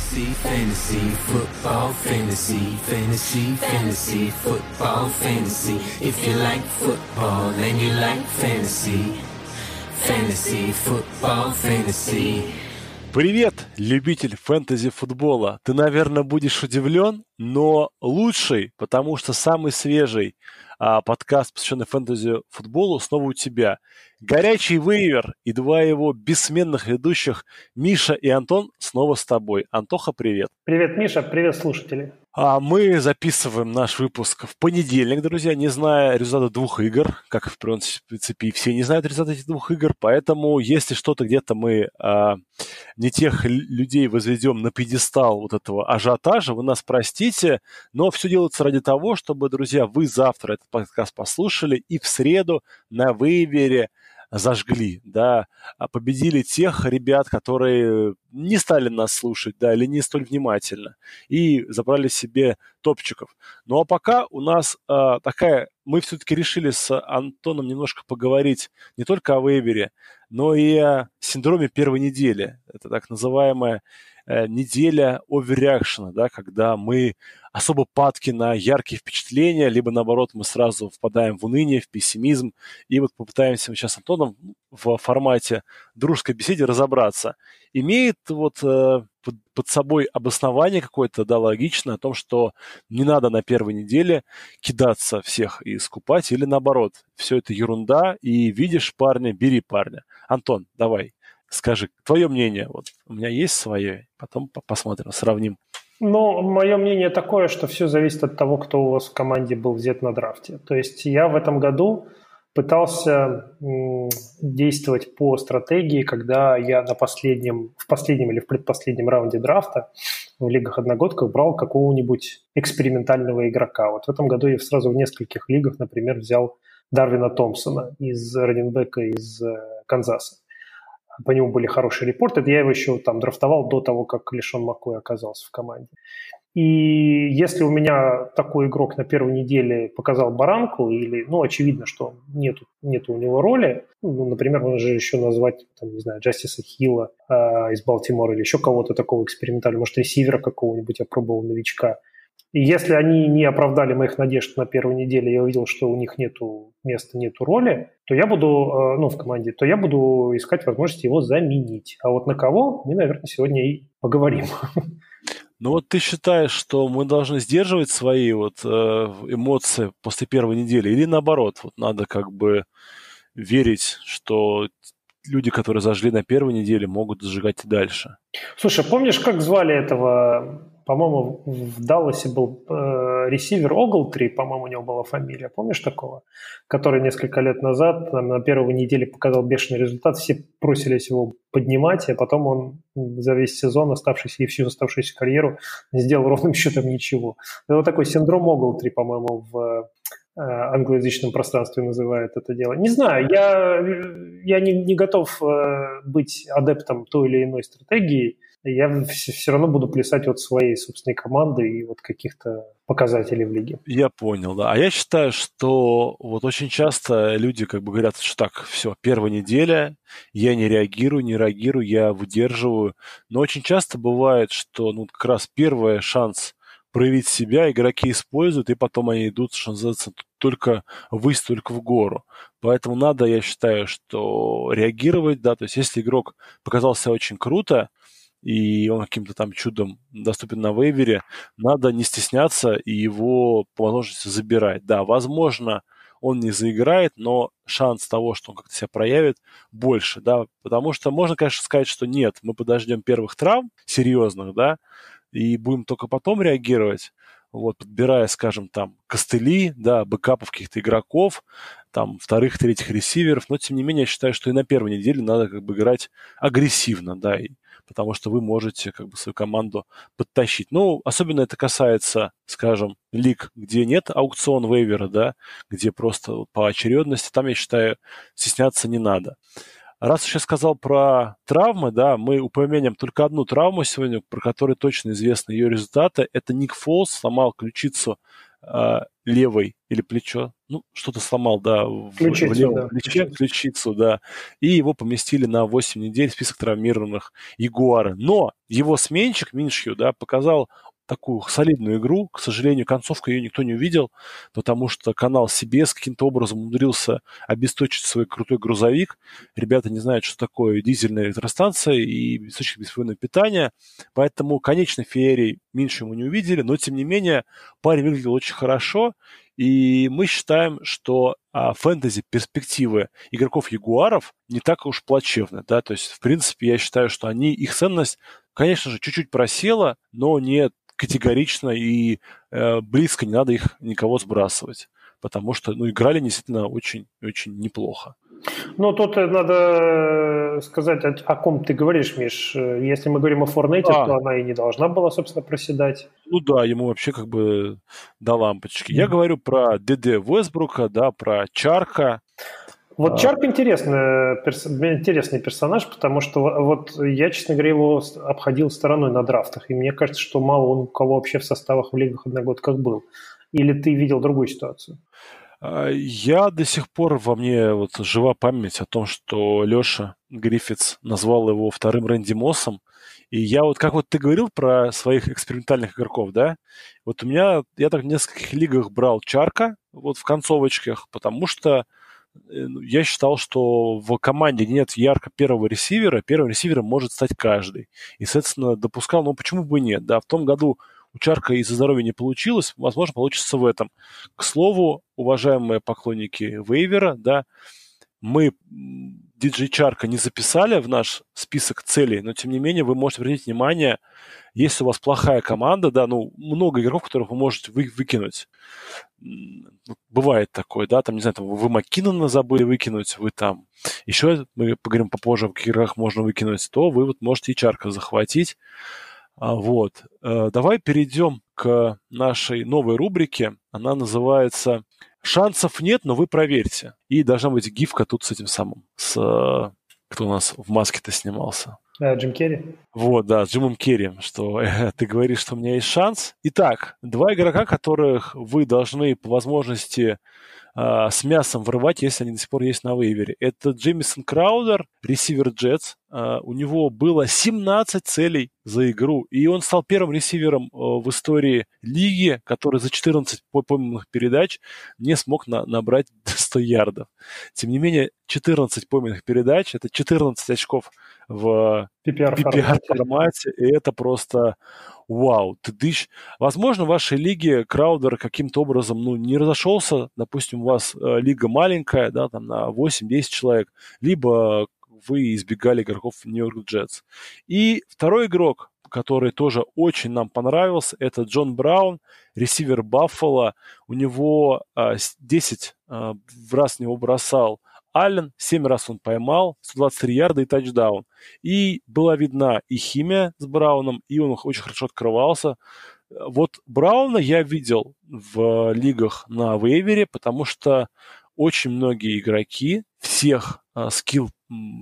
Fantasy, fantasy, football, fantasy, fantasy, fantasy, football, fantasy. If you like football and you like fantasy, fantasy, football, fantasy. Привет, любитель фэнтези-футбола! Ты, наверное, будешь удивлен, но лучший, потому что самый свежий а, подкаст, посвященный фэнтези-футболу, снова у тебя. Горячий вейвер и два его бессменных ведущих Миша и Антон снова с тобой. Антоха, привет. Привет, Миша, привет, слушатели. А мы записываем наш выпуск в понедельник, друзья, не зная результата двух игр, как в принципе и все не знают результаты этих двух игр, поэтому если что-то где-то мы а, не тех людей возведем на пьедестал вот этого ажиотажа, вы нас простите, но все делается ради того, чтобы, друзья, вы завтра этот подкаст послушали и в среду на вейвере зажгли, да, а победили тех ребят, которые не стали нас слушать, да, или не столь внимательно, и забрали себе топчиков. Ну а пока у нас э, такая, мы все-таки решили с Антоном немножко поговорить не только о вейвере, но и о синдроме первой недели. Это так называемая неделя оверреакшена, да, когда мы особо падки на яркие впечатления, либо наоборот мы сразу впадаем в уныние, в пессимизм. И вот попытаемся сейчас с Антоном в формате дружеской беседы разобраться. Имеет вот э, под, собой обоснование какое-то, да, логичное о том, что не надо на первой неделе кидаться всех и скупать, или наоборот, все это ерунда, и видишь парня, бери парня. Антон, давай, скажи, твое мнение. Вот у меня есть свое, потом посмотрим, сравним. Ну, мое мнение такое, что все зависит от того, кто у вас в команде был взят на драфте. То есть я в этом году пытался действовать по стратегии, когда я на последнем, в последнем или в предпоследнем раунде драфта в лигах одногодках брал какого-нибудь экспериментального игрока. Вот в этом году я сразу в нескольких лигах, например, взял Дарвина Томпсона из раненбека из э, Канзаса по нему были хорошие репорты. Я его еще там драфтовал до того, как Лишон Маккой оказался в команде. И если у меня такой игрок на первой неделе показал баранку, или, ну, очевидно, что нету, нету у него роли, ну, например, можно же еще назвать, там, не знаю, Джастиса Хилла э, из Балтимора или еще кого-то такого экспериментального, может, ресивера какого-нибудь я пробовал, новичка – и если они не оправдали моих надежд на первой неделе, я увидел, что у них нету места, нету роли, то я буду, э, ну, в команде, то я буду искать возможность его заменить. А вот на кого мы, наверное, сегодня и поговорим. Ну вот ты считаешь, что мы должны сдерживать свои вот э, эмоции после первой недели, или наоборот, вот надо как бы верить, что люди, которые зажгли на первой неделе, могут зажигать и дальше. Слушай, помнишь, как звали этого по-моему, в Далласе был э, ресивер Оглтри, по-моему, у него была фамилия. Помнишь такого? Который несколько лет назад там, на первой неделе показал бешеный результат. Все просились его поднимать, а потом он за весь сезон, оставшийся и всю оставшуюся карьеру, сделал ровным счетом ничего. Это вот такой синдром Оглтри, по-моему, в э, англоязычном пространстве называют это дело. Не знаю, я, я не, не готов э, быть адептом той или иной стратегии, я все равно буду плясать от своей собственной команды и вот каких-то показателей в лиге. Я понял, да. А я считаю, что вот очень часто люди как бы говорят, что так, все, первая неделя, я не реагирую, не реагирую, я выдерживаю. Но очень часто бывает, что ну как раз первый шанс проявить себя игроки используют, и потом они идут, что называется, только ввысь, только в гору. Поэтому надо, я считаю, что реагировать, да, то есть если игрок показался очень круто, и он каким-то там чудом доступен на вейвере, надо не стесняться и его по возможности забирать. Да, возможно, он не заиграет, но шанс того, что он как-то себя проявит, больше, да, потому что можно, конечно, сказать, что нет, мы подождем первых травм серьезных, да, и будем только потом реагировать, вот, подбирая, скажем, там, костыли, да, бэкапов каких-то игроков, там, вторых, третьих ресиверов, но, тем не менее, я считаю, что и на первой неделе надо как бы играть агрессивно, да, и потому что вы можете как бы свою команду подтащить. Ну, особенно это касается, скажем, лиг, где нет аукцион вейвера, да, где просто по очередности, там, я считаю, стесняться не надо. Раз уж я сказал про травмы, да, мы упомянем только одну травму сегодня, про которую точно известны ее результаты. Это Ник Фолс сломал ключицу э, левой или плечо, ну, что-то сломал, да, в, ключицу, в левом да. плече, ключицу, да, и его поместили на 8 недель в список травмированных Ягуара. Но его сменщик Миншью, да, показал такую солидную игру. К сожалению, концовку ее никто не увидел, потому что канал CBS каким-то образом умудрился обесточить свой крутой грузовик. Ребята не знают, что такое дизельная электростанция и источник бесплатного питания, поэтому конечной феерии меньше мы не увидели, но тем не менее парень выглядел очень хорошо, и мы считаем, что а, фэнтези перспективы игроков Ягуаров не так уж плачевны, да, то есть, в принципе, я считаю, что они, их ценность, конечно же, чуть-чуть просела, но не категорично и э, близко не надо их никого сбрасывать, потому что ну, играли действительно очень-очень неплохо. Ну, тут надо сказать, о, о ком ты говоришь, Миш. Если мы говорим о Форнете, а. то она и не должна была, собственно, проседать. Ну да, ему вообще как бы до лампочки. Mm-hmm. Я говорю про ДД Вестбрука, да, про Чарка. Вот а. Чарк интересный, перс, интересный персонаж, потому что вот я, честно говоря, его обходил стороной на драфтах, и мне кажется, что мало он у кого вообще в составах в лигах одногодках был. Или ты видел другую ситуацию? А, я до сих пор во мне вот жива память о том, что Леша Гриффитс назвал его вторым Рэнди Моссом. И я вот, как вот ты говорил про своих экспериментальных игроков, да, вот у меня, я так в нескольких лигах брал Чарка вот в концовочках, потому что я считал, что в команде нет ярко первого ресивера, первым ресивером может стать каждый. И, соответственно, допускал, ну почему бы нет, да, в том году у Чарка из-за здоровья не получилось, возможно, получится в этом. К слову, уважаемые поклонники Вейвера, да, мы диджей Чарка не записали в наш список целей, но тем не менее вы можете обратить внимание, если у вас плохая команда, да, ну, много игроков, которых вы можете вы, выкинуть. Бывает такое, да, там, не знаю, там, вы Маккинона забыли выкинуть, вы там еще, мы поговорим попозже, в каких играх можно выкинуть, то вы вот можете и Чарка захватить. А, вот. Э, давай перейдем к нашей новой рубрике. Она называется Шансов нет, но вы проверьте. И должна быть гифка тут с этим самым, с кто у нас в маске-то снимался. А, Джим Керри? Вот, да, с Джимом Керри, что э, ты говоришь, что у меня есть шанс. Итак, два игрока, которых вы должны по возможности э, с мясом врывать, если они до сих пор есть на вейвере. Это Джеймисон Краудер, ресивер Джетс. Э, у него было 17 целей за игру, и он стал первым ресивером э, в истории лиги, который за 14 пойманных передач не смог на, набрать 100 ярдов. Тем не менее, 14 пойманных передач – это 14 очков в PPR-формате, и это просто вау, ты дышь. Возможно, в вашей лиге Краудер каким-то образом ну, не разошелся, допустим, у вас э, лига маленькая, да, там на 8-10 человек, либо вы избегали игроков Нью-Йорк Джетс. И второй игрок, который тоже очень нам понравился, это Джон Браун, ресивер Баффало. У него э, 10 э, раз него бросал Аллен, 7 раз он поймал, 123 ярда и тачдаун. И была видна и химия с Брауном, и он очень хорошо открывался. Вот Брауна я видел в лигах на вейвере, потому что очень многие игроки всех а, скилл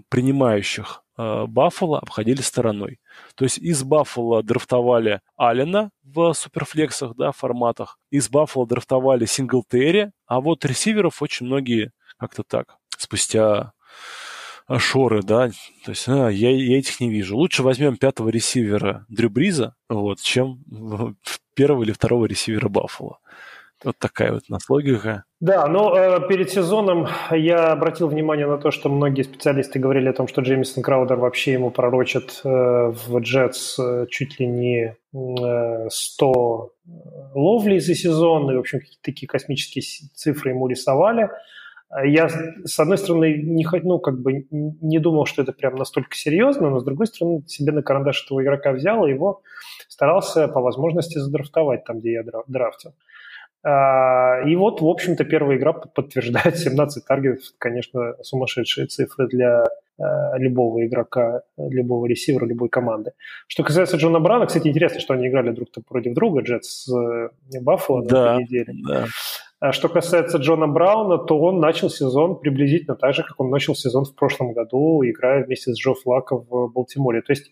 принимающих а, Баффало обходили стороной. То есть из Баффало драфтовали Аллена в суперфлексах, да, форматах, из Баффало драфтовали Синглтери, а вот ресиверов очень многие как-то так спустя а, шоры, да, то есть а, я, я этих не вижу. Лучше возьмем пятого ресивера Дрю Бриза, вот, чем первого или второго ресивера Баффала. Вот такая вот у нас логика. Да, но э, перед сезоном я обратил внимание на то, что многие специалисты говорили о том, что Джеймисон Краудер вообще ему пророчит э, в Джетс э, чуть ли не э, 100 ловлей за сезон, и, в общем, какие-то такие космические цифры ему рисовали. Я, с одной стороны, не, ну, как бы не думал, что это прям настолько серьезно, но, с другой стороны, себе на карандаш этого игрока взял и его старался по возможности задрафтовать там, где я драфтил. А, и вот, в общем-то, первая игра подтверждает 17 таргетов. Конечно, сумасшедшие цифры для а, любого игрока, любого ресивера, любой команды. Что касается Джона Брана, кстати, интересно, что они играли друг против друга, Джетс с э, Баффало да, на этой неделе. Да. А что касается Джона Брауна, то он начал сезон приблизительно так же, как он начал сезон в прошлом году, играя вместе с Джо Флако в Балтиморе. То есть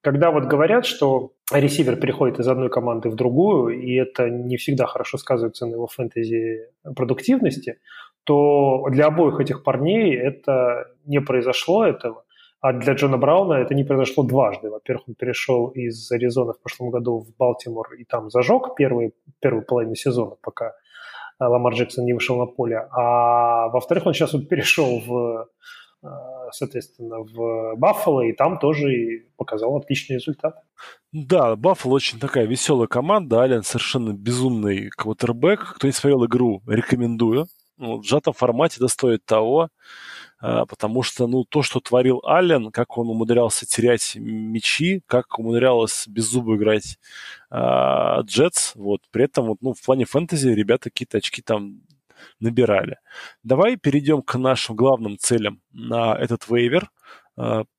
когда вот говорят, что ресивер переходит из одной команды в другую, и это не всегда хорошо сказывается на его фэнтези продуктивности, то для обоих этих парней это не произошло этого. А для Джона Брауна это не произошло дважды. Во-первых, он перешел из Аризоны в прошлом году в Балтимор и там зажег первый, первую половину сезона, пока Ламар Джексон не вышел на поле. А во-вторых, он сейчас вот перешел в Э, соответственно, в Баффало, и там тоже показал отличный результат. Да, Баффало очень такая веселая команда, Ален совершенно безумный квотербек. Кто не смотрел игру, рекомендую. Ну, в сжатом формате это стоит того, э, потому что ну, то, что творил Аллен, как он умудрялся терять мячи, как умудрялось без зуба играть э, Джетс, вот, при этом вот, ну, в плане фэнтези ребята какие-то очки там набирали. Давай перейдем к нашим главным целям на этот вейвер, а,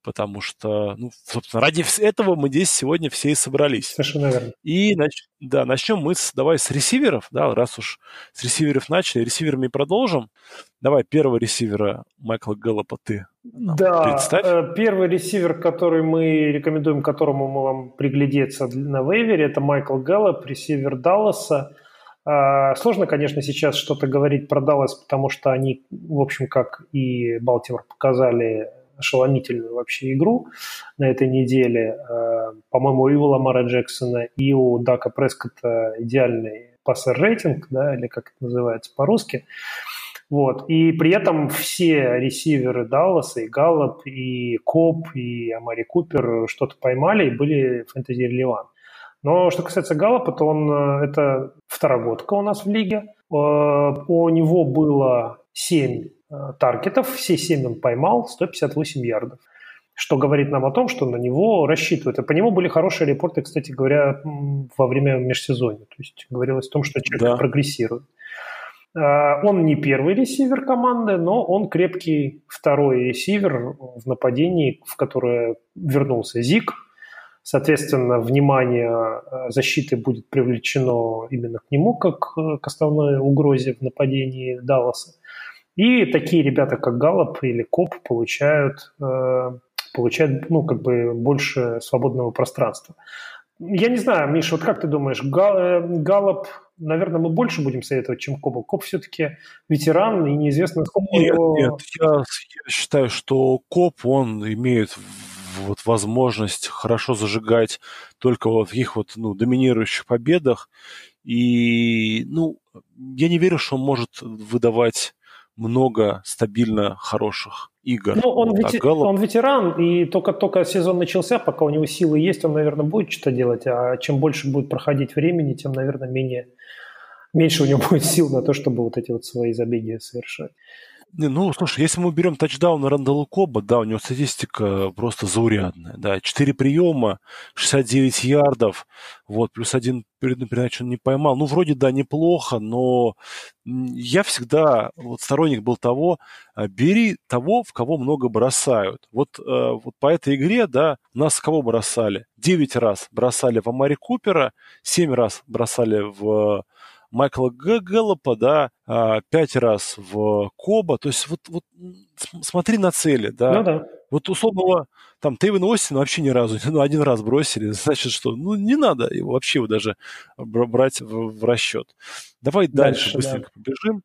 потому что, ну, собственно, ради этого мы здесь сегодня все и собрались. Совершенно верно. И, да, начнем мы с, давай с ресиверов, да, раз уж с ресиверов начали, ресиверами продолжим. Давай первого ресивера Майкла Гэллопа ты да, представь. Э, первый ресивер, который мы рекомендуем, которому мы вам приглядеться на вейвере, это Майкл Гэллоп, ресивер Далласа. А, сложно, конечно, сейчас что-то говорить про Даллас, потому что они, в общем, как и Балтимор, показали ошеломительную вообще игру на этой неделе. А, по-моему, и у Ламара Джексона, и у Дака Прескота идеальный passer rating, да, или как это называется по-русски. Вот. И при этом все ресиверы Далласа, и Галлоп, и Коп, и Амари Купер что-то поймали и были fantasy relevant. Но что касается Галлопа, то он э, это второгодка у нас в лиге. Э, у него было 7 э, таргетов, все 7 он поймал, 158 ярдов. Что говорит нам о том, что на него рассчитывают. И по нему были хорошие репорты, кстати говоря, во время межсезонья. То есть говорилось о том, что человек да. прогрессирует. Он не первый ресивер команды, но он крепкий второй ресивер в нападении, в которое вернулся Зик – Соответственно, внимание э, защиты будет привлечено именно к нему, как э, к основной угрозе в нападении Далласа. И такие ребята, как Галлоп или Коп, получают, э, получают ну, как бы больше свободного пространства. Я не знаю, Миша, вот как ты думаешь, Галлоп, наверное, мы больше будем советовать, чем Коп. Коп все-таки ветеран, и неизвестно, сколько нет, его... Нет, я, я считаю, что Коп, он имеет вот возможность хорошо зажигать только вот в таких вот ну, доминирующих победах. И, ну, я не верю, что он может выдавать много стабильно хороших игр. Ну, он, вот, ветер... Галлоп... он ветеран, и только-только сезон начался, пока у него силы есть, он, наверное, будет что-то делать, а чем больше будет проходить времени, тем, наверное, менее, меньше у него будет сил на то, чтобы вот эти вот свои забеги совершать. Не, ну, слушай, если мы берем тачдаун Рэндалла Коба, да, у него статистика просто заурядная, да, 4 приема, 69 ярдов, вот, плюс один передачу он не поймал. Ну, вроде, да, неплохо, но я всегда вот сторонник был того, а, бери того, в кого много бросают. Вот, э, вот по этой игре, да, нас кого бросали? 9 раз бросали в Амари Купера, 7 раз бросали в Майкла Гэллопа, да, а, пять раз в Коба. То есть вот, вот смотри на цели, да. Ну да. Вот условного там Тейвен Остин вообще ни разу, ну, один раз бросили, значит, что, ну, не надо его вообще его даже брать в, в расчет. Давай дальше, дальше быстренько да. побежим.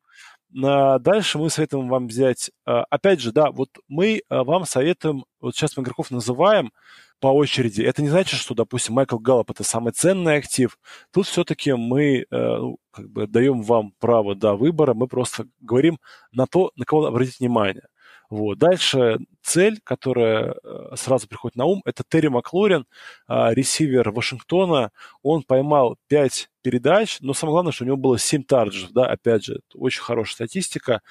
Дальше мы советуем вам взять, а, опять же, да, вот мы а, вам советуем, вот сейчас мы игроков называем, по очереди. Это не значит, что, допустим, Майкл Галлоп это самый ценный актив. Тут все-таки мы э, ну, как бы даем вам право да, выбора, мы просто говорим на то, на кого обратить внимание. Вот. Дальше цель, которая э, сразу приходит на ум, это Терри Маклорин, э, ресивер Вашингтона. Он поймал 5 передач, но самое главное, что у него было 7 тарджев. Да? Опять же, очень хорошая статистика.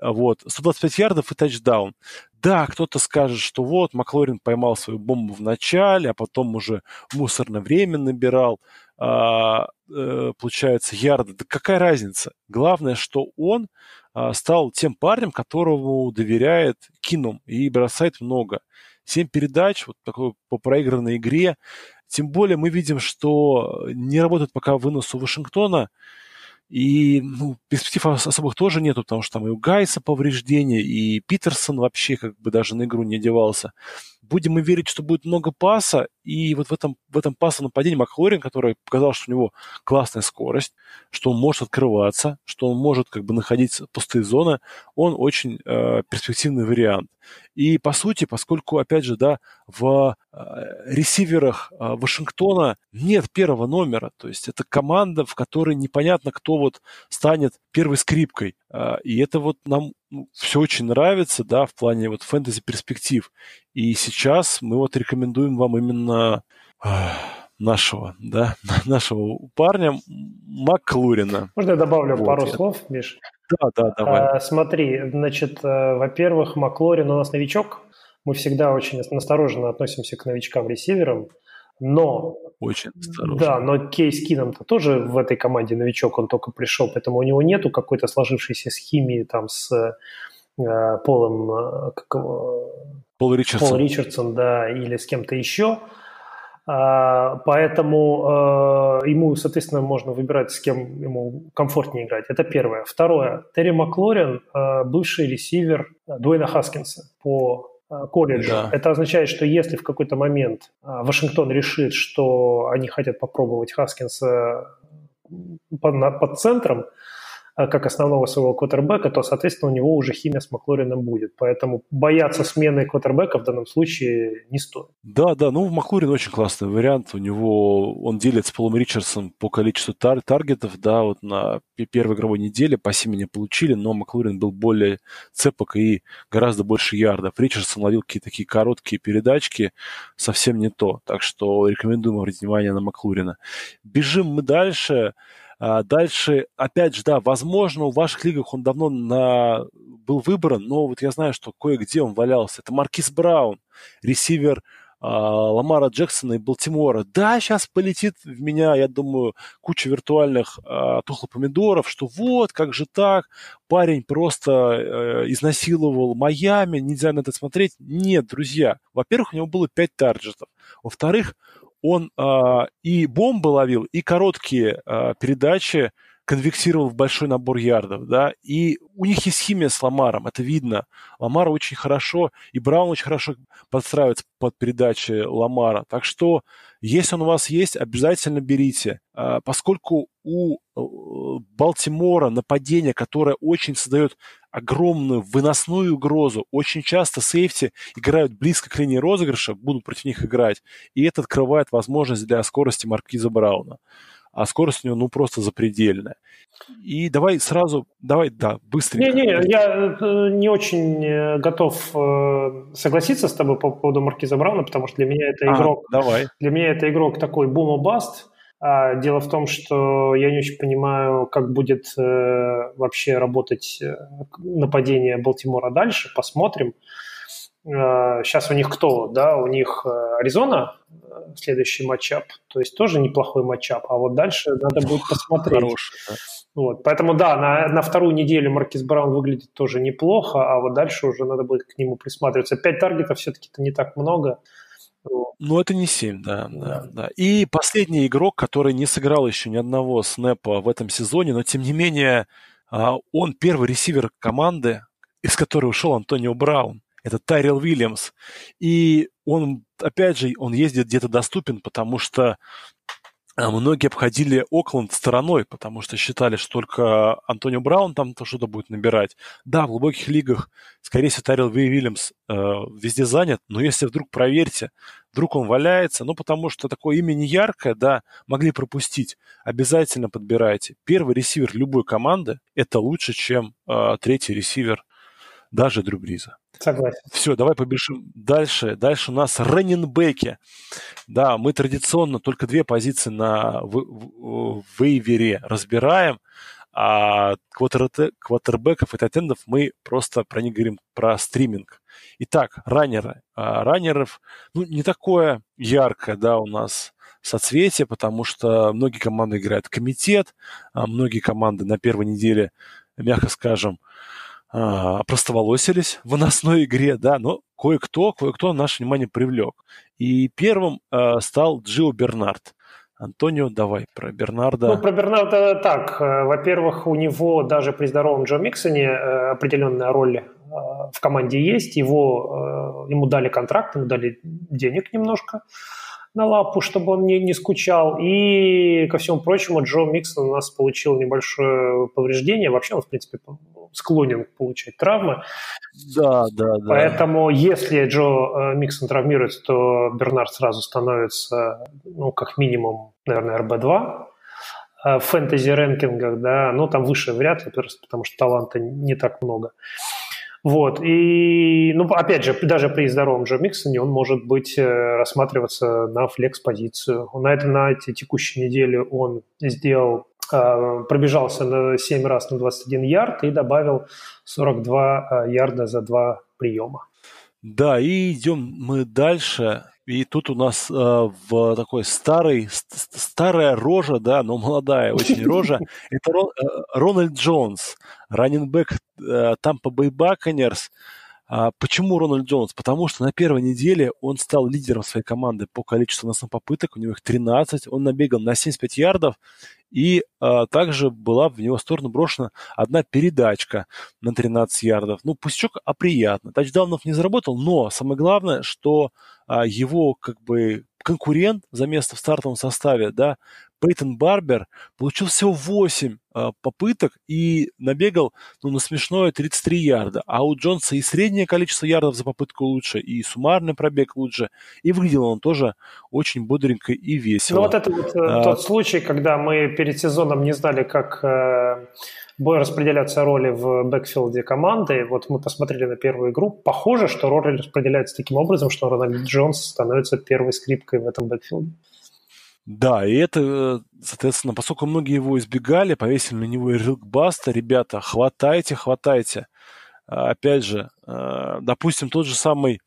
Вот, 125 ярдов и тачдаун. Да, кто-то скажет, что вот, Маклорин поймал свою бомбу в начале, а потом уже мусорное время набирал, а, э, получается, ярды. Да какая разница? Главное, что он а, стал тем парнем, которому доверяет кином и бросает много. Семь передач, вот такой по проигранной игре. Тем более мы видим, что не работает пока вынос у Вашингтона. И ну, перспектив особых тоже нету, потому что там и у Гайса повреждения, и Питерсон вообще как бы даже на игру не одевался. Будем мы верить, что будет много паса, И вот в этом, в этом пассовом нападении Маклорин, который показал, что у него классная скорость, что он может открываться, что он может как бы находить пустые зоны, он очень э, перспективный вариант. И по сути, поскольку, опять же, да, в э, ресиверах э, Вашингтона нет первого номера, то есть это команда, в которой непонятно, кто вот станет первой скрипкой. Э, и это вот нам ну, все очень нравится, да, в плане вот фэнтези перспектив. И сейчас мы вот рекомендуем вам именно нашего, да, нашего парня Маклурина. Можно я добавлю вот, пару я... слов, Миш? Да, да, давай. А, смотри, значит, э, во-первых, Маклорин у нас новичок. Мы всегда очень настороженно относимся к новичкам-ресиверам. Но... Очень осторожно. Да, но Кейс Кином-то тоже в этой команде новичок, он только пришел, поэтому у него нету какой-то сложившейся схемии там с э, Полом... Э, как Пол Ричардсон. Пол Ричардсон, да, или с кем-то еще. А, поэтому э, ему, соответственно, можно выбирать, с кем ему комфортнее играть. Это первое. Второе. Терри Маклорин, э, бывший ресивер Дуэйна Хаскинса по э, колледжу. Да. Это означает, что если в какой-то момент Вашингтон решит, что они хотят попробовать Хаскинса под, под центром, как основного своего квотербека, то, соответственно, у него уже химия с Маклорином будет. Поэтому бояться смены квотербека в данном случае не стоит. Да, да, ну Маклорин очень классный вариант. У него он делит с Полом Ричардсом по количеству тар таргетов, да, вот на первой игровой неделе по семи не получили, но Маклорин был более цепок и гораздо больше ярдов. Ричардсон ловил какие-то такие короткие передачки, совсем не то. Так что рекомендуем обратить внимание на Маклурина. Бежим мы дальше. А дальше, опять же, да, возможно, в ваших лигах он давно на... был выбран, но вот я знаю, что кое-где он валялся. Это Маркис Браун, ресивер а, Ламара Джексона и Балтимора. Да, сейчас полетит в меня, я думаю, куча виртуальных а, тухлопомидоров, что вот, как же так, парень просто э, изнасиловал Майами, нельзя на это смотреть. Нет, друзья, во-первых, у него было 5 тарджетов. Во-вторых, он э, и бомбы ловил, и короткие э, передачи конвексировал в большой набор ярдов, да, и у них есть химия с Ламаром, это видно. Ламар очень хорошо, и Браун очень хорошо подстраивается под передачи Ламара. Так что, если он у вас есть, обязательно берите. Поскольку у э, Балтимора нападение, которое очень создает огромную выносную угрозу. Очень часто сейфти играют близко к линии розыгрыша, будут против них играть, и это открывает возможность для скорости Маркиза Брауна. А скорость у него, ну, просто запредельная. И давай сразу, давай, да, быстренько. Не-не, я э, не очень э, готов э, согласиться с тобой по поводу Маркиза Брауна, потому что для меня это игрок... А, давай. Для меня это игрок такой бума-баст, а дело в том, что я не очень понимаю, как будет э, вообще работать э, нападение Балтимора дальше. Посмотрим. Э, сейчас у них кто? Да, у них э, Аризона, э, следующий матчап. То есть тоже неплохой матчап. А вот дальше надо будет посмотреть. Хороший, да. Вот, поэтому да, на, на вторую неделю Маркис Браун выглядит тоже неплохо, а вот дальше уже надо будет к нему присматриваться. Пять таргетов все-таки-то не так много. Ну, это не 7, да, да, да. И последний игрок, который не сыграл еще ни одного снэпа в этом сезоне, но тем не менее а, он первый ресивер команды, из которой ушел Антонио Браун. Это Тайрел Уильямс. И он, опять же, он ездит где-то доступен, потому что многие обходили Окленд стороной, потому что считали, что только Антонио Браун там то что-то будет набирать. Да, в глубоких лигах, скорее всего, Тарил Ви Вильямс э, везде занят, но если вдруг проверьте, вдруг он валяется, ну, потому что такое имя не яркое, да, могли пропустить, обязательно подбирайте. Первый ресивер любой команды – это лучше, чем э, третий ресивер даже Дрю Бриза. Согласен. Все, давай побежим дальше. Дальше у нас раненбеки. Да, мы традиционно только две позиции на вейвере разбираем, а квотербеков и тайтендов мы просто про них говорим про стриминг. Итак, раннеры. А, раннеров, ну, не такое яркое, да, у нас соцветие, потому что многие команды играют комитет, а многие команды на первой неделе, мягко скажем, а, простоволосились в выносной игре, да, но кое-кто, кое-кто наше внимание привлек. И первым э, стал Джио Бернард. Антонио, давай про Бернарда. Ну, про Бернарда так. Э, во-первых, у него даже при здоровом Джо Миксоне э, определенная роль в команде есть. Его, ему дали контракт, ему дали денег немножко. На лапу, чтобы он не, не скучал. И, ко всему прочему, Джо Миксон у нас получил небольшое повреждение. Вообще он, в принципе, склонен получать травмы. Да, да, да. Поэтому если Джо э, Миксон травмируется, то Бернард сразу становится, ну, как минимум, наверное, РБ-2 э, в фэнтези-рэнкингах, да, но там выше вряд ли, потому что таланта не так много. Вот, и, ну, опять же, даже при здоровом Джо Миксоне он может быть э, рассматриваться на флекс-позицию. На, это, на эти текущей неделе он сделал Э, пробежался на 7 раз на 21 ярд и добавил 42 э, ярда за два приема. Да, и идем мы дальше. И тут у нас э, в такой старый, старая рожа, да, но молодая очень рожа. Это Рон, э, Рональд Джонс, раненбэк э, Тампа Бэй Баконерс. Почему Рональд Джонс? Потому что на первой неделе он стал лидером своей команды по количеству носных попыток, у него их 13, он набегал на 75 ярдов, и а, также была в него сторону брошена одна передачка на 13 ярдов. Ну, пустячок, а приятно. Тачдаунов не заработал, но самое главное, что а, его как бы конкурент за место в стартовом составе, да, Пейтон Барбер получил всего 8 э, попыток и набегал ну, на смешное 33 ярда. А у Джонса и среднее количество ярдов за попытку лучше, и суммарный пробег лучше. И выглядел он тоже очень бодренько и весело. Ну вот это вот а, тот случай, когда мы перед сезоном не знали, как э, будут распределяться роли в бэкфилде команды. Вот мы посмотрели на первую игру. Похоже, что роли распределяются таким образом, что Рональд Джонс становится первой скрипкой в этом бэкфилде. Да, и это, соответственно, поскольку многие его избегали, повесили на него ярлык bust а, ребята, хватайте, хватайте. А, опять же, а, допустим, тот же самый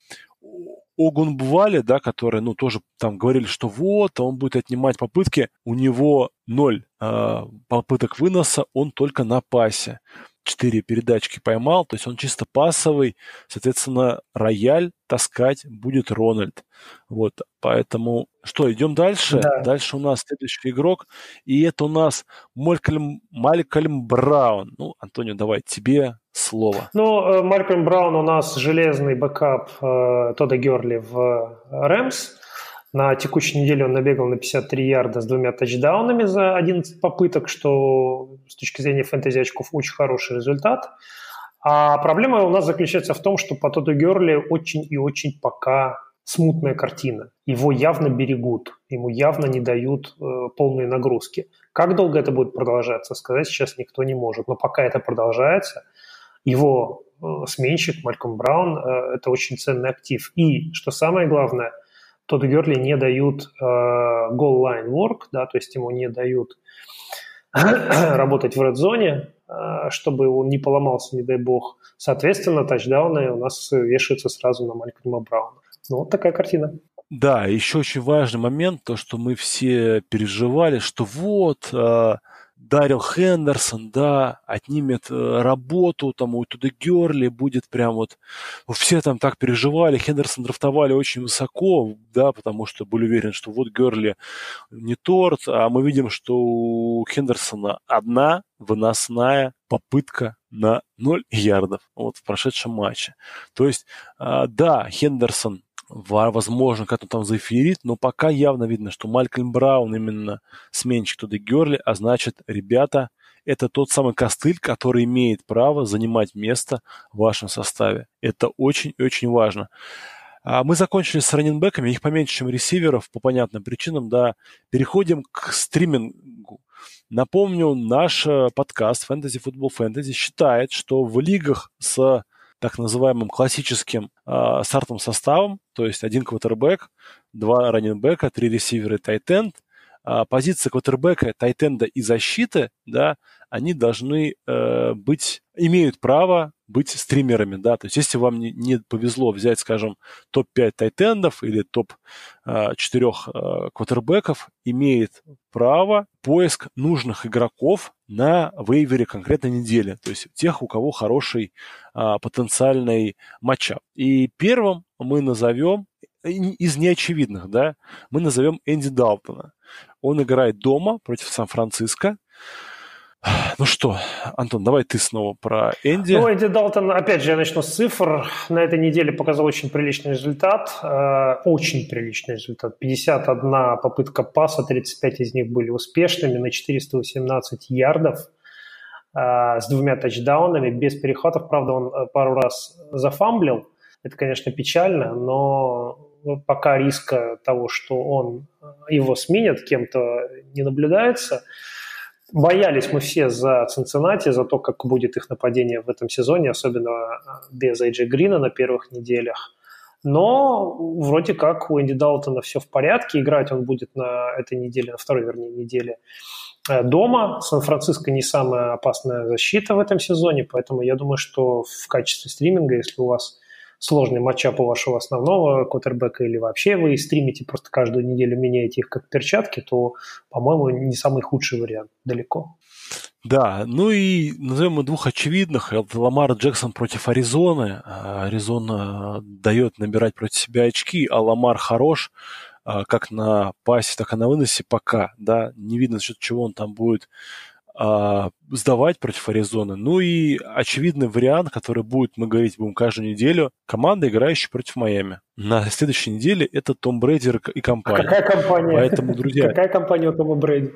Огун Бвали, да, который, ну, тоже там говорили, что вот, он будет отнимать попытки, у него ноль э, попыток выноса, он только на пасе. Четыре передачки поймал, то есть он чисто пасовый, соответственно, рояль таскать будет Рональд. Вот, поэтому что, идем дальше? Да. Дальше у нас следующий игрок, и это у нас Малькольм, Малькольм Браун. Ну, Антонио, давай, тебе слово. Ну, э, Малькольм Браун у нас железный бэкап э, Тода Герли в Рэмс. На текущей неделе он набегал на 53 ярда с двумя тачдаунами за 11 попыток, что с точки зрения фэнтези очков очень хороший результат. А проблема у нас заключается в том, что по Тоду Герли очень и очень пока смутная картина. Его явно берегут, ему явно не дают э, полные нагрузки. Как долго это будет продолжаться, сказать сейчас никто не может. Но пока это продолжается, его э, сменщик Мальком Браун э, – это очень ценный актив. И, что самое главное, Тодду Герли не дают э, goal line work, да, то есть ему не дают работать в red-зоне, э, чтобы он не поломался, не дай бог. Соответственно, тачдауны у нас вешаются сразу на Малькольма Брауна. Ну, вот такая картина. Да, еще очень важный момент, то, что мы все переживали, что вот, э, Дарил Хендерсон, да, отнимет э, работу, там у Туда Герли будет прям вот... Все там так переживали, Хендерсон драфтовали очень высоко, да, потому что были уверены, что вот Герли не торт, а мы видим, что у Хендерсона одна выносная попытка на 0 ярдов вот в прошедшем матче. То есть, э, да, Хендерсон возможно, как-то там заэфирит, но пока явно видно, что Малькольм Браун именно сменщик Тодда Герли, а значит, ребята, это тот самый костыль, который имеет право занимать место в вашем составе. Это очень-очень важно. А мы закончили с раненбеками, их поменьше, чем ресиверов, по понятным причинам, да. Переходим к стримингу. Напомню, наш э, подкаст Fantasy Football Fantasy считает, что в лигах с так называемым классическим э, стартовым составом, то есть один квотербек, два раненбека, три ресивера и тайтенд. Э, позиции квотербека, тайтенда и защиты, да, они должны э, быть, имеют право быть стримерами, да, то есть если вам не, не повезло взять, скажем, топ-5 тайтендов или топ-4 э, квотербеков, имеет право поиск нужных игроков на вейвере конкретной недели, то есть тех, у кого хороший а, потенциальный матчап. И первым мы назовем из неочевидных, да, мы назовем Энди Далтона. Он играет дома против Сан-Франциско. Ну что, Антон, давай ты снова про Энди. Ну, Энди Далтон, опять же, я начну с цифр. На этой неделе показал очень приличный результат. Э, очень приличный результат. 51 попытка паса, 35 из них были успешными на 418 ярдов э, с двумя тачдаунами, без перехватов. Правда, он э, пару раз зафамблил. Это, конечно, печально, но пока риска того, что он его сменят кем-то, не наблюдается – Боялись мы все за Цинциннати, за то, как будет их нападение в этом сезоне, особенно а, без Эйджи Грина на первых неделях. Но вроде как у Энди Далтона все в порядке. Играть он будет на этой неделе, на второй, вернее, неделе э, дома. Сан-Франциско не самая опасная защита в этом сезоне, поэтому я думаю, что в качестве стриминга, если у вас сложный матчап у вашего основного квотербека или вообще вы стримите просто каждую неделю меняете их как перчатки, то, по-моему, не самый худший вариант далеко. Да, ну и назовем мы двух очевидных. Ламар Джексон против Аризоны. А, Аризона дает набирать против себя очки, а Ламар хорош а, как на пасе, так и на выносе пока. Да, не видно, за счет чего он там будет сдавать против Аризоны. Ну и очевидный вариант, который будет, мы говорить будем каждую неделю, команда, играющая против Майами. На следующей неделе это Том Брейди и компания. А какая компания? Поэтому, друзья... Какая компания у Тома Брейди?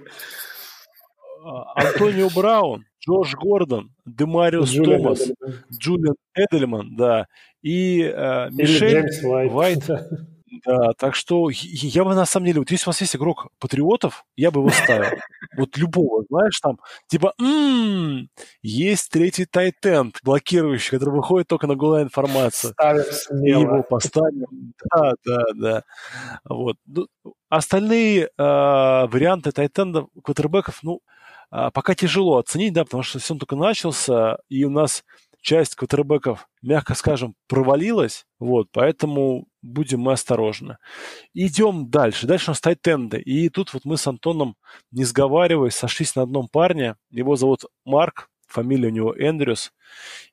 А, Антонио Браун, Джош Гордон, Демариус Джулиан Томас, Эдельман. Джулиан Эдельман, да, и э, Мишель Вайт. Да, так что я бы на самом деле, вот если у вас есть игрок патриотов, я бы его ставил. Вот любого, знаешь, там, типа, м-м, есть третий тайтенд, блокирующий, который выходит только на голая информация. И его поставим. Да, да, да. Вот. Ну, остальные э, варианты тайтендов, квотербеков, ну, э, пока тяжело оценить, да, потому что сезон только начался, и у нас часть квотербеков, мягко скажем, провалилась, вот, поэтому будем мы осторожны. Идем дальше. Дальше у нас тайтенды. И тут вот мы с Антоном, не сговариваясь, сошлись на одном парне. Его зовут Марк, фамилия у него Эндрюс.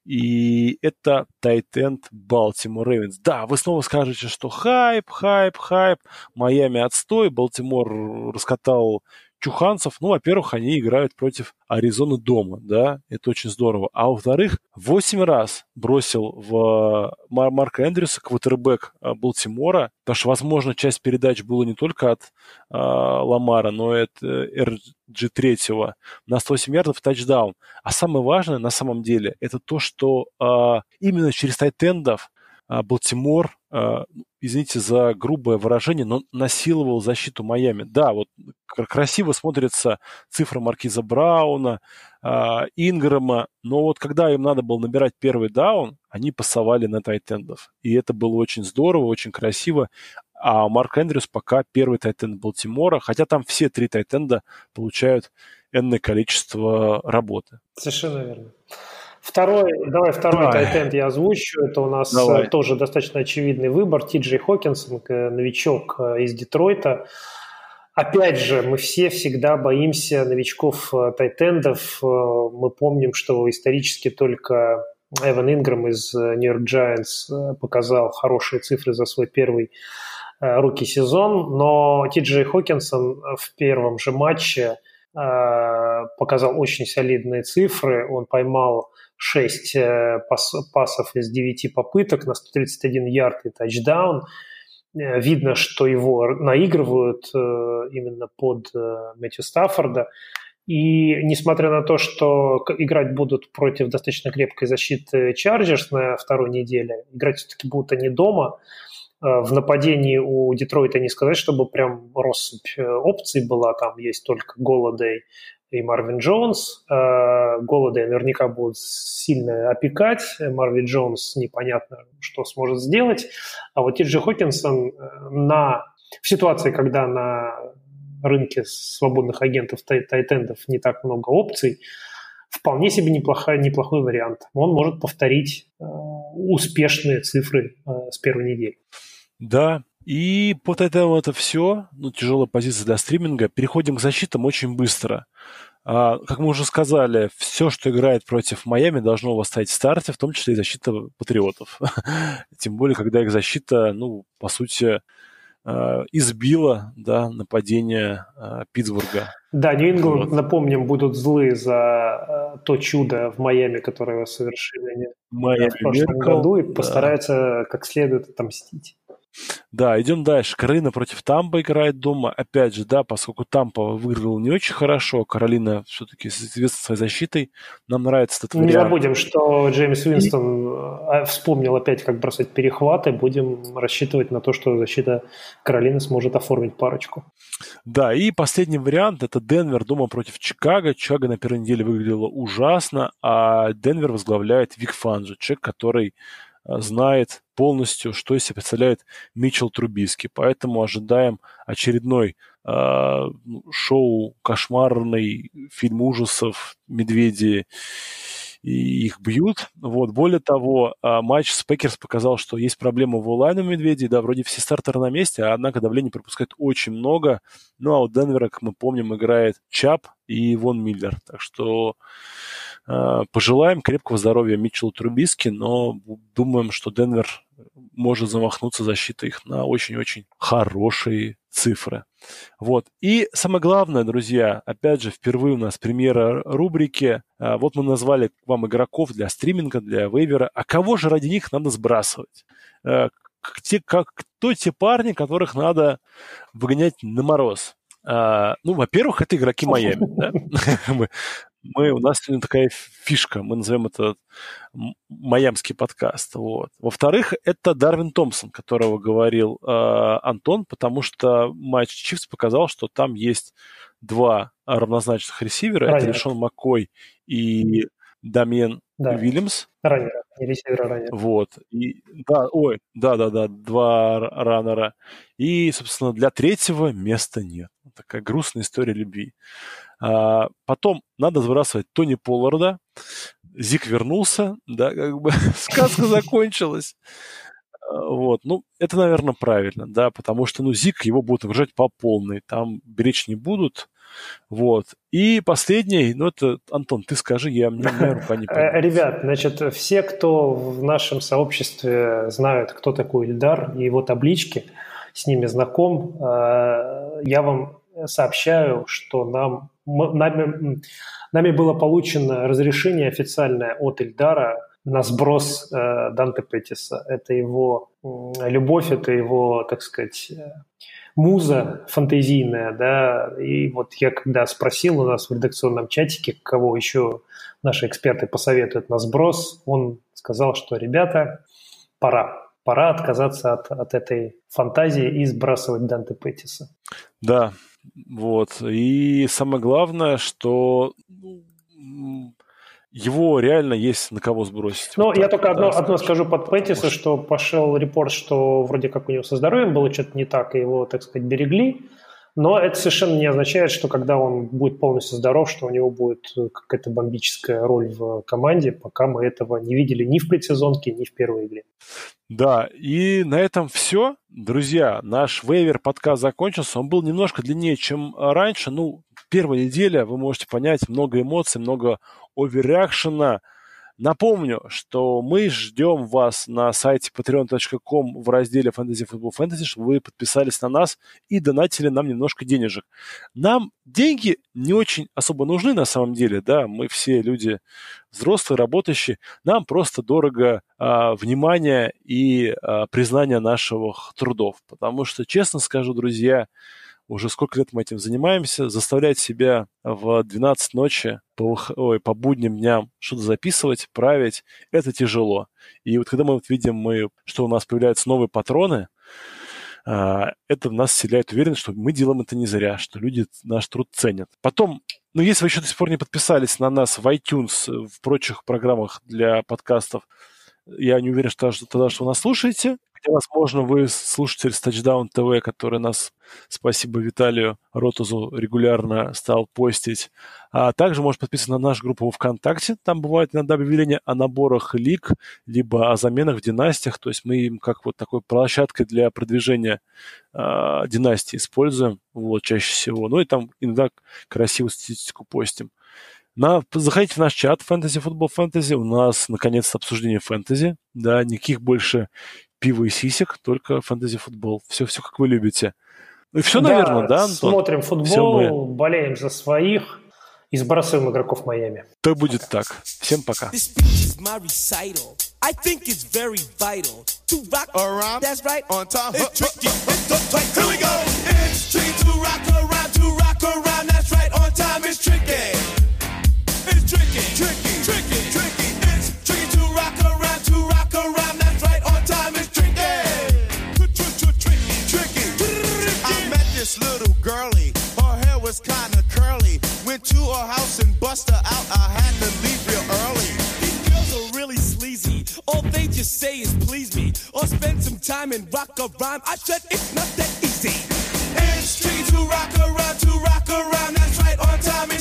И это тайтенд Балтимор Рейвенс. Да, вы снова скажете, что хайп, хайп, хайп. Майами отстой. Балтимор раскатал чуханцев, ну, во-первых, они играют против Аризоны дома, да, это очень здорово. А во-вторых, 8 раз бросил в Мар Марка Эндрюса квотербек а, Балтимора, потому что, возможно, часть передач была не только от э, Ламара, но и от э, RG3 на 108 ярдов тачдаун. А самое важное, на самом деле, это то, что э, именно через тайтендов а, Балтимор, извините за грубое выражение, но насиловал защиту Майами. Да, вот красиво смотрится цифра Маркиза Брауна, а, Инграма, но вот когда им надо было набирать первый даун, они пасовали на тайтендов. И это было очень здорово, очень красиво. А Марк Эндрюс пока первый тайтенд Балтимора, хотя там все три тайтенда получают энное количество работы. Совершенно верно. Второй, давай второй давай. тайтенд я озвучу. Это у нас давай. тоже достаточно очевидный выбор. Ти Джей Хокинсон, новичок э, из Детройта. Опять же, мы все всегда боимся новичков э, тайтендов. Э, мы помним, что исторически только Эван Инграм из Нью-Йорк Giants показал хорошие цифры за свой первый руки сезон, но Ти Джей Хокинсон в первом же матче показал очень солидные цифры. Он поймал 6 э, пас, пасов из 9 попыток на 131 ярд и тачдаун. Э, видно, что его наигрывают э, именно под Мэтью Стаффорда. И несмотря на то, что играть будут против достаточно крепкой защиты Чарджерс на второй неделе, играть все-таки будут они дома. В нападении у Детройта не сказать, чтобы прям россыпь опций была. Там есть только Голодей, и Марвин Джонс. Э, Голода наверняка будут сильно опекать. Марвин Джонс непонятно, что сможет сделать. А вот Тиджи Хокинсон э, на, в ситуации, когда на рынке свободных агентов тайтендов не так много опций, вполне себе неплохой, неплохой вариант. Он может повторить э, успешные цифры с первой недели. Да, и этому это все. Ну, тяжелая позиция для стриминга. Переходим к защитам очень быстро. А, как мы уже сказали, все, что играет против Майами, должно у вас стоять в старте, в том числе и защита патриотов. Тем более, когда их защита, ну, по сути, э, избила да, нападение э, Питтсбурга. Да, Нью-Ингланд, вот. напомним, будут злы за э, то чудо в Майами, которое совершили они Майами в прошлом году, и да. постараются как следует отомстить. Да, идем дальше. Каролина против Тампа играет дома. Опять же, да, поскольку Тампа выиграл не очень хорошо, Каролина все-таки соответствует своей защитой. Нам нравится этот вариант. Не забудем, что Джеймс Уинстон И... Э, вспомнил опять, как бросать перехваты. Будем рассчитывать на то, что защита Каролины сможет оформить парочку. Да, и последний вариант – это Денвер дома против Чикаго. Чикаго на первой неделе выглядела ужасно, а Денвер возглавляет Вик Фанджи, человек, который Э, знает полностью, что из себя представляет Митчел Трубиски. Поэтому ожидаем очередной э, шоу кошмарный, фильм ужасов, медведи и их бьют. Вот. Более того, э, матч с Пекерс показал, что есть проблема в O-line е медведей. Да, вроде все стартеры на месте, а однако давление пропускает очень много. Ну, а у Денвера, как мы помним, играет Чабб и Вон Миллер. Так что Э, пожелаем крепкого здоровья Митчелу Трубиски, но думаем, что Денвер может замахнуться защитой их на очень-очень хорошие цифры. Вот. И самое главное, друзья, опять же, впервые у нас премьера рубрики. Э, вот мы назвали вам игроков для стриминга, для вейвера. А кого же ради них надо сбрасывать? Э, те, как, кто те парни, которых надо выгонять на мороз? Uh, ну, во-первых, это игроки Майами. Да? мы, мы, у нас сегодня такая фишка, мы назовем это майамский подкаст. Вот. Во-вторых, это Дарвин Томпсон, которого говорил э, Антон, потому что матч Чифс показал, что там есть два равнозначных ресивера. Раннер. Это Решон Маккой и Дамьен да. Вильямс. Раннера, не ресивера, раннера. Вот. И, да, ой, да-да-да, два раннера. И, собственно, для третьего места нет. Такая грустная история любви. А, потом надо сбрасывать Тони Полларда. Зик вернулся, да, как бы сказка закончилась. А, вот, ну, это, наверное, правильно, да, потому что, ну, Зик его будут нагружать по полной, там беречь не будут, вот. И последний, ну, это, Антон, ты скажи, я, мне, мне рука не понимаю. Ребят, значит, все, кто в нашем сообществе знают, кто такой Ильдар и его таблички, с ними знаком, а, я вам сообщаю, что нам, нами, нами было получено разрешение официальное от Ильдара на сброс э, Данте Петтиса. Это его э, любовь, это его, так сказать, э, муза фантазийная, да, и вот я когда спросил у нас в редакционном чатике, кого еще наши эксперты посоветуют на сброс, он сказал, что, ребята, пора, пора отказаться от, от этой фантазии и сбрасывать Данте Петтиса. Да, вот. И самое главное, что его реально есть на кого сбросить. Ну, вот я так, только да, одно, одно скажу под Петтиса, что пошел репорт, что вроде как у него со здоровьем было что-то не так, и его, так сказать, берегли. Но это совершенно не означает, что когда он будет полностью здоров, что у него будет какая-то бомбическая роль в команде, пока мы этого не видели ни в предсезонке, ни в первой игре. Да, и на этом все. Друзья, наш вейвер подкаст закончился. Он был немножко длиннее, чем раньше. Ну, первая неделя, вы можете понять, много эмоций, много оверреакшена. Напомню, что мы ждем вас на сайте patreon.com в разделе Fantasy Football Fantasy, чтобы вы подписались на нас и донатили нам немножко денежек. Нам деньги не очень особо нужны на самом деле, да, мы все люди взрослые, работающие, нам просто дорого а, внимание и а, признание наших трудов, потому что, честно скажу, друзья, уже сколько лет мы этим занимаемся, заставлять себя в 12 ночи по, ой, по будним дням что-то записывать, править, это тяжело. И вот когда мы вот видим, мы, что у нас появляются новые патроны, а, это нас вселяет уверенность, что мы делаем это не зря, что люди наш труд ценят. Потом, ну, если вы еще до сих пор не подписались на нас в iTunes, в прочих программах для подкастов, я не уверен, что тогда, что вы нас слушаете, Хотя, возможно, вы слушатель с Touchdown TV, который нас, спасибо Виталию Ротузу, регулярно стал постить. А также можете подписываться на нашу группу ВКонтакте. Там бывает иногда объявления о наборах лиг, либо о заменах в династиях. То есть мы им как вот такой площадкой для продвижения э, династии используем, вот, чаще всего. Ну и там иногда красивую статистику постим. На, заходите в наш чат Fantasy Football Fantasy. У нас, наконец-то, обсуждение фэнтези. Да, никаких больше пива и сисек, только фэнтези-футбол. Все, все как вы любите. Ну и все, да, наверное, да, Антон? смотрим футбол, мы... болеем за своих и сбрасываем игроков Майами. То будет так. Всем пока. I think it's very vital to rock around. That's right. On time. It's tricky. It's Here we go. It's girlie. Her hair was kind of curly. Went to her house and bust her out. I had to leave real early. These girls are really sleazy. all they just say is please me, or spend some time and rock a rhyme. I said it's not that easy. It's tricky to rock around, to rock around. That's right, on time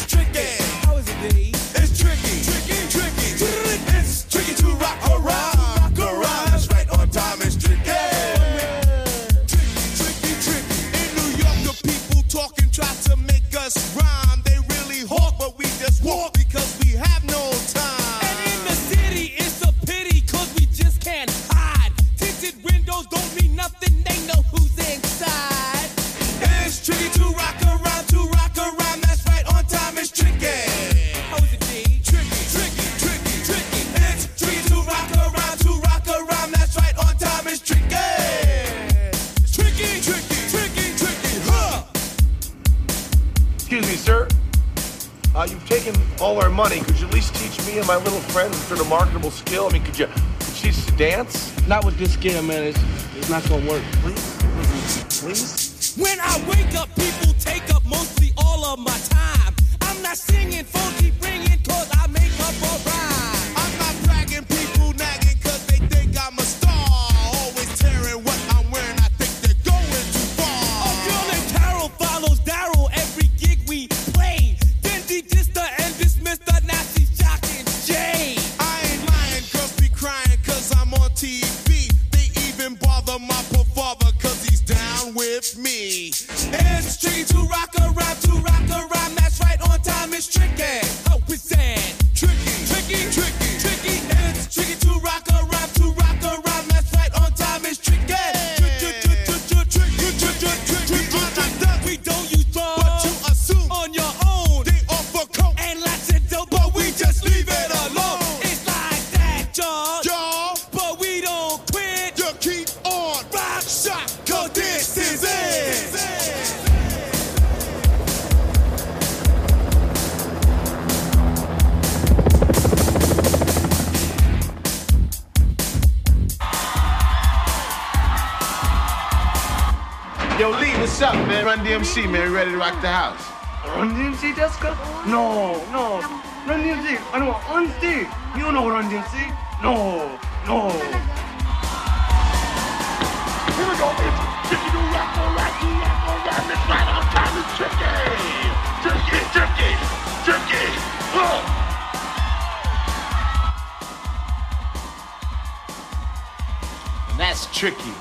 presence sort the marketable skill. I mean, could you could she dance? Not with this skill, man. It's, it's not gonna work. Please, please, please. When I win. DMC, man. We ready to rock the house. Run DMC, Jessica? No, no. Run DMC. I know Run D. You don't know Run DMC? No, no. Here we go, bitch. Get you rock, rock, rock, rock, rock. It's right on time. It's tricky. Tricky, tricky, tricky. Oh. That's tricky.